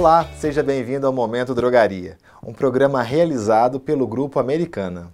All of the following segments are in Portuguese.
Olá, seja bem-vindo ao Momento Drogaria, um programa realizado pelo Grupo Americana.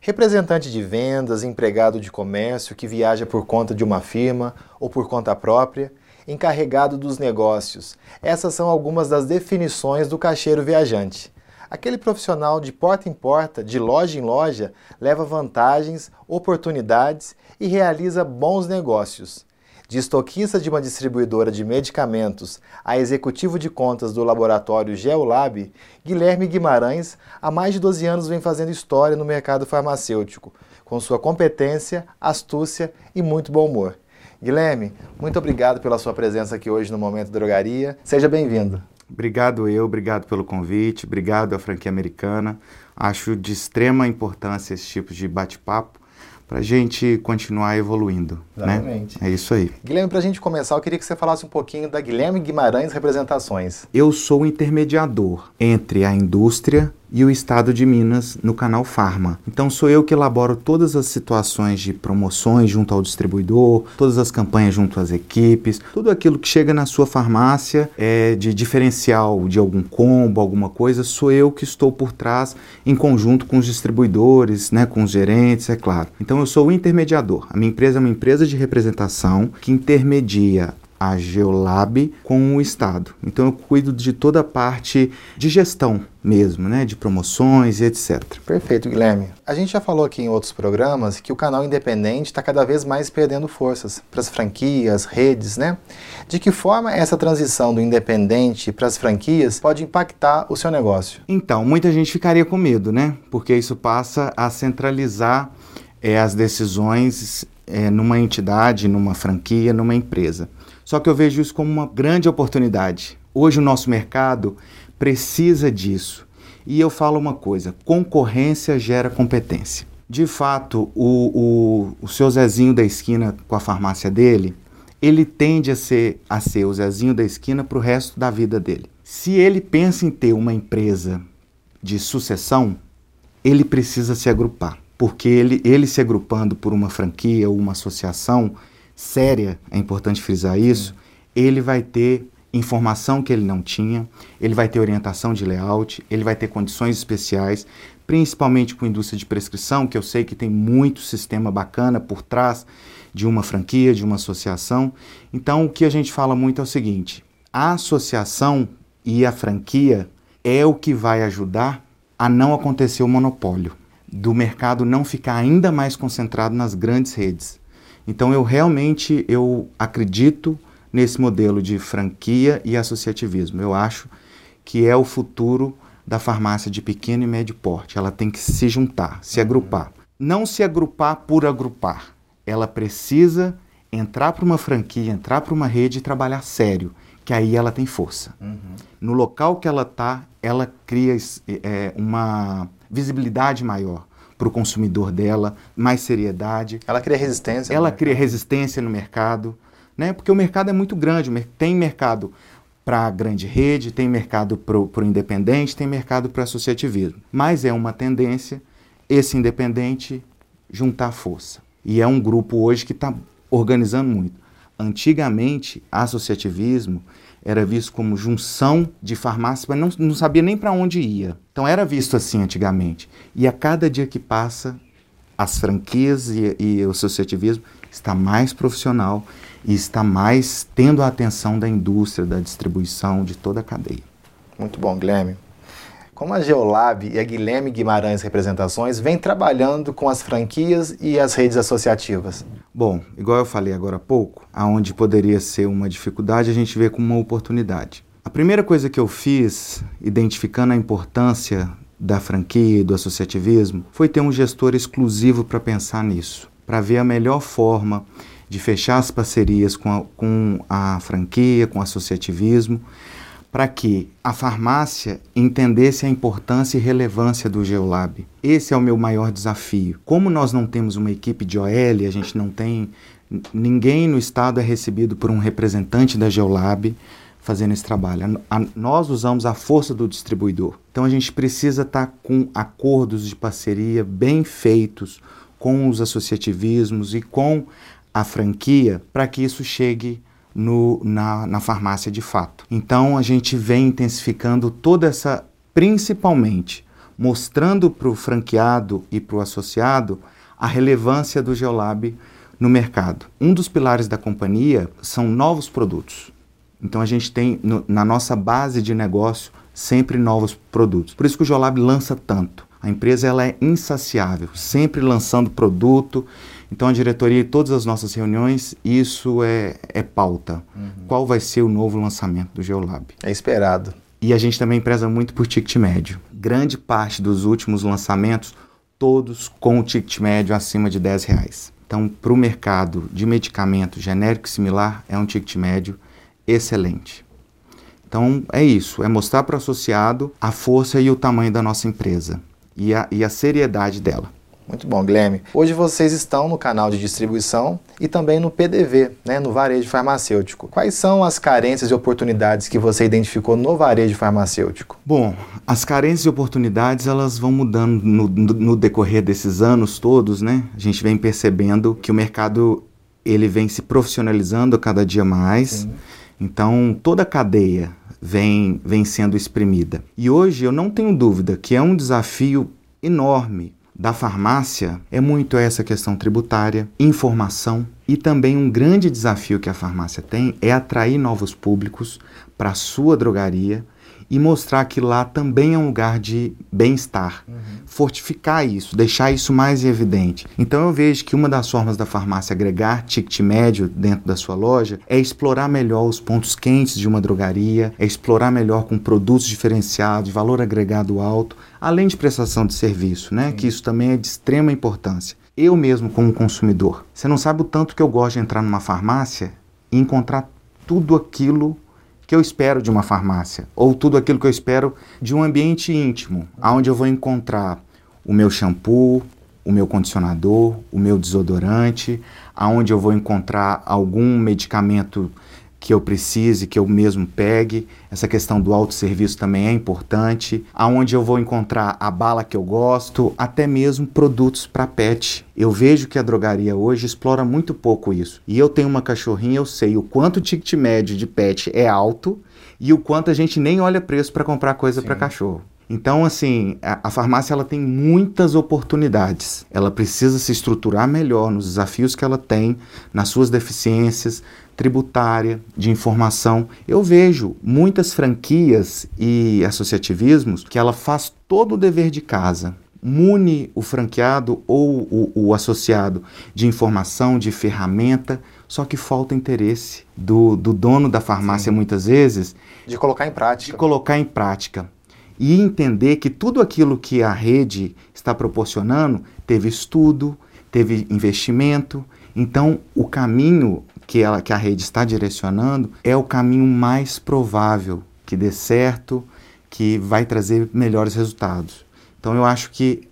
Representante de vendas, empregado de comércio que viaja por conta de uma firma ou por conta própria, encarregado dos negócios. Essas são algumas das definições do caixeiro viajante. Aquele profissional de porta em porta, de loja em loja, leva vantagens, oportunidades e realiza bons negócios de estoquista de uma distribuidora de medicamentos a executivo de contas do laboratório Geolab, Guilherme Guimarães há mais de 12 anos vem fazendo história no mercado farmacêutico, com sua competência, astúcia e muito bom humor. Guilherme, muito obrigado pela sua presença aqui hoje no Momento Drogaria. Seja bem-vindo. Obrigado eu, obrigado pelo convite, obrigado à franquia americana. Acho de extrema importância esse tipo de bate-papo para a gente continuar evoluindo. Né? Exatamente. Né? É isso aí. Guilherme, para a gente começar, eu queria que você falasse um pouquinho da Guilherme Guimarães Representações. Eu sou o intermediador entre a indústria e o Estado de Minas no canal Farma. Então sou eu que elaboro todas as situações de promoções junto ao distribuidor, todas as campanhas junto às equipes, tudo aquilo que chega na sua farmácia é, de diferencial de algum combo, alguma coisa, sou eu que estou por trás em conjunto com os distribuidores, né, com os gerentes, é claro. Então eu sou o intermediador. A minha empresa é uma empresa de representação que intermedia a Geolab com o Estado. Então eu cuido de toda a parte de gestão mesmo, né, de promoções e etc. Perfeito, Guilherme. A gente já falou aqui em outros programas que o canal independente está cada vez mais perdendo forças para as franquias, redes, né? De que forma essa transição do independente para as franquias pode impactar o seu negócio? Então, muita gente ficaria com medo, né? Porque isso passa a centralizar é, as decisões é, numa entidade, numa franquia, numa empresa. Só que eu vejo isso como uma grande oportunidade. Hoje o nosso mercado precisa disso. E eu falo uma coisa: concorrência gera competência. De fato, o, o, o seu Zezinho da esquina com a farmácia dele, ele tende a ser, a ser o Zezinho da esquina para o resto da vida dele. Se ele pensa em ter uma empresa de sucessão, ele precisa se agrupar. Porque ele, ele se agrupando por uma franquia ou uma associação, séria, é importante frisar isso, ele vai ter informação que ele não tinha, ele vai ter orientação de layout, ele vai ter condições especiais, principalmente com indústria de prescrição, que eu sei que tem muito sistema bacana por trás de uma franquia, de uma associação. Então, o que a gente fala muito é o seguinte: a associação e a franquia é o que vai ajudar a não acontecer o monopólio, do mercado não ficar ainda mais concentrado nas grandes redes. Então eu realmente eu acredito nesse modelo de franquia e associativismo. Eu acho que é o futuro da farmácia de pequeno e médio porte. Ela tem que se juntar, se uhum. agrupar. Não se agrupar por agrupar. Ela precisa entrar para uma franquia, entrar para uma rede e trabalhar sério, que aí ela tem força. Uhum. No local que ela está, ela cria é, uma visibilidade maior para o consumidor dela, mais seriedade. Ela cria resistência. Ela cria resistência no mercado, né? Porque o mercado é muito grande, tem mercado para a grande rede, tem mercado para o independente, tem mercado para associativismo. Mas é uma tendência esse independente juntar força. E é um grupo hoje que está organizando muito. Antigamente, associativismo era visto como junção de farmácias, mas não, não sabia nem para onde ia. Então era visto assim antigamente. E a cada dia que passa, as franquias e, e o associativismo está mais profissional e está mais tendo a atenção da indústria, da distribuição, de toda a cadeia. Muito bom, Guilherme. Como a Geolab e a Guilherme Guimarães Representações vem trabalhando com as franquias e as redes associativas? Bom, igual eu falei agora há pouco, aonde poderia ser uma dificuldade, a gente vê como uma oportunidade. A primeira coisa que eu fiz, identificando a importância da franquia e do associativismo, foi ter um gestor exclusivo para pensar nisso, para ver a melhor forma de fechar as parcerias com a, com a franquia, com o associativismo, para que a farmácia entendesse a importância e relevância do Geolab. Esse é o meu maior desafio. Como nós não temos uma equipe de OL, a gente não tem ninguém no estado é recebido por um representante da Geolab fazendo esse trabalho. A, a, nós usamos a força do distribuidor. Então a gente precisa estar tá com acordos de parceria bem feitos com os associativismos e com a franquia para que isso chegue no, na, na farmácia de fato. Então a gente vem intensificando toda essa, principalmente mostrando para o franqueado e para o associado a relevância do Geolab no mercado. Um dos pilares da companhia são novos produtos. Então a gente tem no, na nossa base de negócio sempre novos produtos. Por isso que o Geolab lança tanto. A empresa ela é insaciável, sempre lançando produto. Então a diretoria e todas as nossas reuniões, isso é, é pauta. Uhum. Qual vai ser o novo lançamento do Geolab? É esperado. E a gente também preza muito por ticket médio. Grande parte dos últimos lançamentos, todos com o ticket médio acima de 10 reais. Então, para o mercado de medicamento genérico e similar, é um ticket médio excelente. Então, é isso: é mostrar para o associado a força e o tamanho da nossa empresa e a, e a seriedade dela. Muito bom, Guilherme. Hoje vocês estão no canal de distribuição e também no PDV, né, no varejo farmacêutico. Quais são as carências e oportunidades que você identificou no varejo farmacêutico? Bom, as carências e oportunidades elas vão mudando no, no, no decorrer desses anos todos, né? A gente vem percebendo que o mercado ele vem se profissionalizando cada dia mais. Sim. Então toda a cadeia vem, vem sendo exprimida. E hoje eu não tenho dúvida que é um desafio enorme da farmácia é muito essa questão tributária, informação e também um grande desafio que a farmácia tem é atrair novos públicos para a sua drogaria e mostrar que lá também é um lugar de bem-estar. Uhum. Fortificar isso, deixar isso mais evidente. Então eu vejo que uma das formas da farmácia agregar ticket médio dentro da sua loja é explorar melhor os pontos quentes de uma drogaria, é explorar melhor com produtos diferenciados, valor agregado alto, além de prestação de serviço, né? Sim. Que isso também é de extrema importância. Eu mesmo como consumidor, você não sabe o tanto que eu gosto de entrar numa farmácia e encontrar tudo aquilo que eu espero de uma farmácia, ou tudo aquilo que eu espero de um ambiente íntimo, onde eu vou encontrar o meu shampoo, o meu condicionador, o meu desodorante, aonde eu vou encontrar algum medicamento que eu precise, que eu mesmo pegue. Essa questão do autosserviço também é importante. Aonde eu vou encontrar a bala que eu gosto, até mesmo produtos para pet. Eu vejo que a drogaria hoje explora muito pouco isso. E eu tenho uma cachorrinha, eu sei o quanto o ticket médio de pet é alto e o quanto a gente nem olha preço para comprar coisa para cachorro. Então, assim, a, a, farmácia ela tem muitas oportunidades. Ela precisa se estruturar melhor nos desafios que ela tem, nas suas deficiências, tributária, de informação. Eu vejo muitas franquias e associativismos que ela faz todo o dever de casa, mune o franqueado ou o, o associado de informação, de ferramenta, só que falta interesse do, do dono da farmácia Sim. muitas vezes de colocar em prática. De colocar em prática e entender que tudo aquilo que a rede está proporcionando teve estudo, teve investimento. Então, o caminho que, ela, que a rede está direcionando é o caminho mais provável que dê certo, que vai trazer melhores resultados. Então eu acho que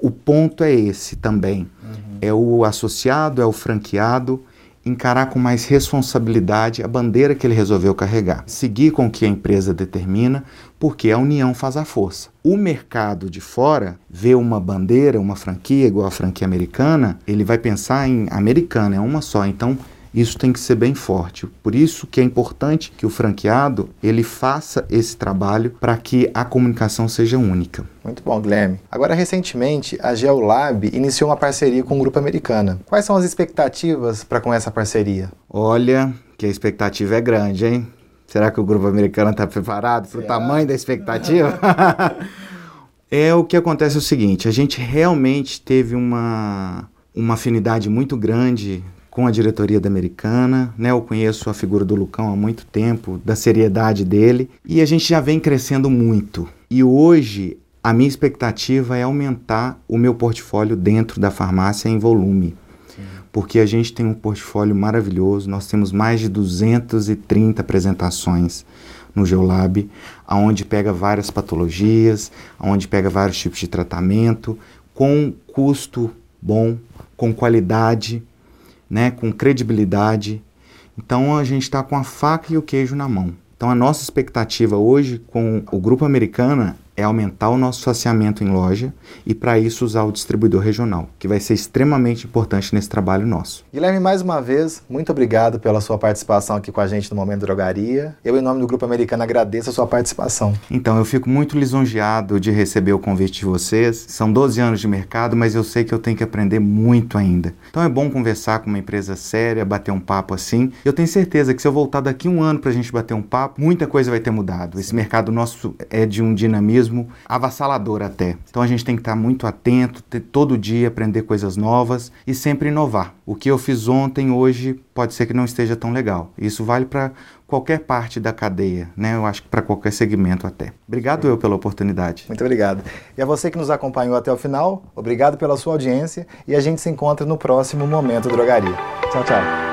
o ponto é esse também. Uhum. É o associado, é o franqueado encarar com mais responsabilidade a bandeira que ele resolveu carregar. Seguir com o que a empresa determina, porque a união faz a força. O mercado de fora vê uma bandeira, uma franquia igual a franquia americana, ele vai pensar em americana, é uma só. Então isso tem que ser bem forte. Por isso que é importante que o franqueado ele faça esse trabalho para que a comunicação seja única. Muito bom, Guilherme. Agora, recentemente, a Geolab iniciou uma parceria com o Grupo Americana. Quais são as expectativas para com essa parceria? Olha, que a expectativa é grande, hein? Será que o Grupo Americano está preparado para o tamanho da expectativa? é o que acontece é o seguinte, a gente realmente teve uma, uma afinidade muito grande com a diretoria da Americana, né? Eu conheço a figura do Lucão há muito tempo, da seriedade dele, e a gente já vem crescendo muito. E hoje a minha expectativa é aumentar o meu portfólio dentro da farmácia em volume. Sim. Porque a gente tem um portfólio maravilhoso, nós temos mais de 230 apresentações no Geolab, aonde pega várias patologias, aonde pega vários tipos de tratamento, com custo bom, com qualidade, né, com credibilidade. Então a gente está com a faca e o queijo na mão. Então a nossa expectativa hoje com o grupo Americana é aumentar o nosso saciamento em loja e, para isso, usar o distribuidor regional, que vai ser extremamente importante nesse trabalho nosso. Guilherme, mais uma vez, muito obrigado pela sua participação aqui com a gente no Momento Drogaria. Eu, em nome do Grupo Americano, agradeço a sua participação. Então, eu fico muito lisonjeado de receber o convite de vocês. São 12 anos de mercado, mas eu sei que eu tenho que aprender muito ainda. Então, é bom conversar com uma empresa séria, bater um papo assim. Eu tenho certeza que se eu voltar daqui um ano para a gente bater um papo, muita coisa vai ter mudado. Esse mercado nosso é de um dinamismo avassalador até. Então, a gente tem que estar muito atento, ter, todo dia aprender coisas novas e sempre inovar. O que eu fiz ontem, hoje, pode ser que não esteja tão legal. Isso vale para qualquer parte da cadeia, né? Eu acho que para qualquer segmento até. Obrigado eu pela oportunidade. Muito obrigado. E a você que nos acompanhou até o final, obrigado pela sua audiência e a gente se encontra no próximo Momento Drogaria. Tchau, tchau.